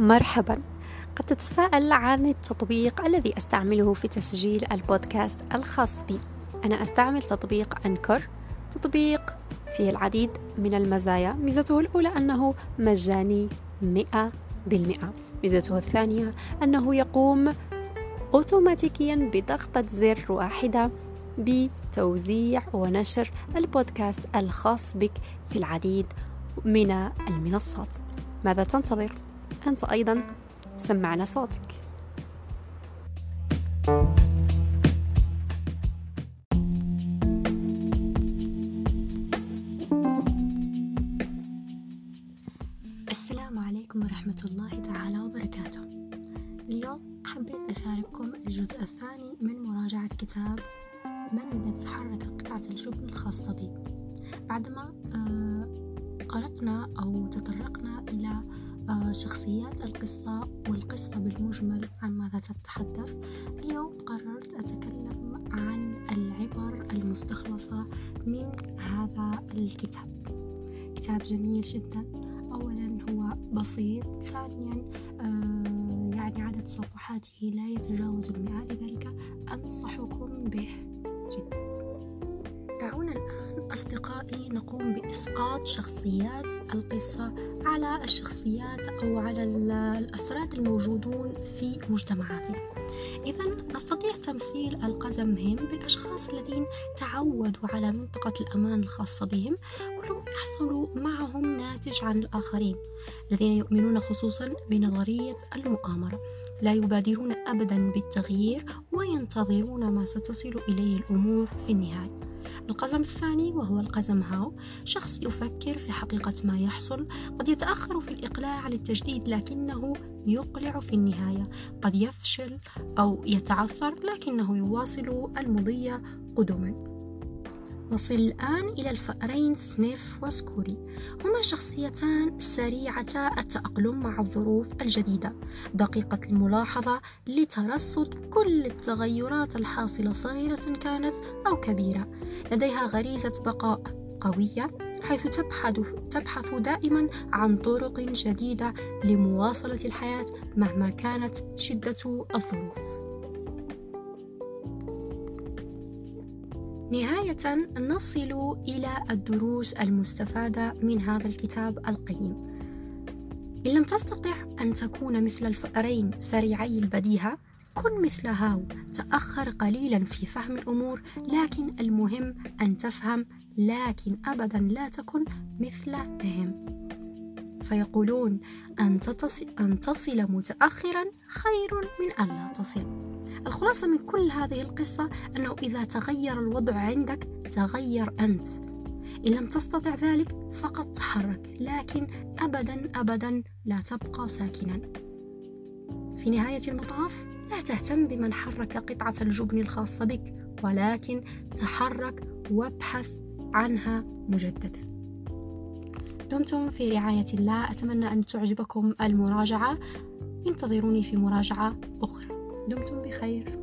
مرحبا. قد تتساءل عن التطبيق الذي أستعمله في تسجيل البودكاست الخاص بي. أنا أستعمل تطبيق أنكر. تطبيق فيه العديد من المزايا. ميزته الأولى أنه مجاني مئة بالمئة. ميزته الثانية أنه يقوم أوتوماتيكيا بضغطة زر واحدة بتوزيع ونشر البودكاست الخاص بك في العديد من المنصات. ماذا تنتظر؟ أنت أيضا سمعنا صوتك. السلام عليكم ورحمة الله تعالى وبركاته. اليوم حبيت أشارككم الجزء الثاني من مراجعة كتاب من الذي حرك قطعة الجبن الخاصة بي. بعدما آه، قرأنا أو تطرقنا إلى شخصيات القصة والقصة بالمجمل عن ماذا تتحدث. اليوم قررت أتكلم عن العبر المستخلصة من هذا الكتاب. كتاب جميل جدا. أولا هو بسيط. ثانيا آه يعني عدد صفحاته لا يتجاوز المئة. لذلك أنصحكم به جدا. الآن أصدقائي نقوم بإسقاط شخصيات القصة على الشخصيات أو على الأفراد الموجودون في مجتمعاتنا. إذا نستطيع تمثيل القزم هم بالأشخاص الذين تعودوا على منطقة الأمان الخاصة بهم كلهم يحصلوا معهم ناتج عن الآخرين الذين يؤمنون خصوصا بنظرية المؤامرة. لا يبادرون أبدا بالتغيير وينتظرون ما ستصل إليه الأمور في النهاية. القزم الثاني وهو القزم هاو. شخص يفكر في حقيقة ما يحصل قد يتأخر في الإقلاع للتجديد لكنه يقلع في النهاية. قد يفشل أو يتعثر لكنه يواصل المضي قدما. نصل الآن إلى الفأرين سنيف وسكوري. هما شخصيتان سريعتا التأقلم مع الظروف الجديدة دقيقة الملاحظة لترصد كل التغيرات الحاصلة صغيرة كانت أو كبيرة. لديها غريزة بقاء قوية حيث تبحث, تبحث دائما عن طرق جديدة لمواصلة الحياة مهما كانت شدة الظروف. نهاية نصل إلى الدروس المستفادة من هذا الكتاب القيم إن لم تستطع أن تكون مثل الفأرين سريعي البديهة كن مثل هاو. تأخر قليلا في فهم الأمور لكن المهم أن تفهم لكن أبدا لا تكن مثلهم. فيقولون أن تصل, أن تصل متأخرا خير من أن لا تصل. الخلاصة من كل هذه القصة أنه إذا تغير الوضع عندك تغير أنت. إن لم تستطع ذلك فقط تحرك. لكن أبدا أبدا لا تبقى ساكنا. في نهاية المطاف لا تهتم بمن حرك قطعة الجبن الخاصة بك ولكن تحرك وابحث عنها مجددا. دمتم في رعاية الله. أتمنى أن تعجبكم المراجعة. انتظروني في مراجعة أخرى. دمتم بخير.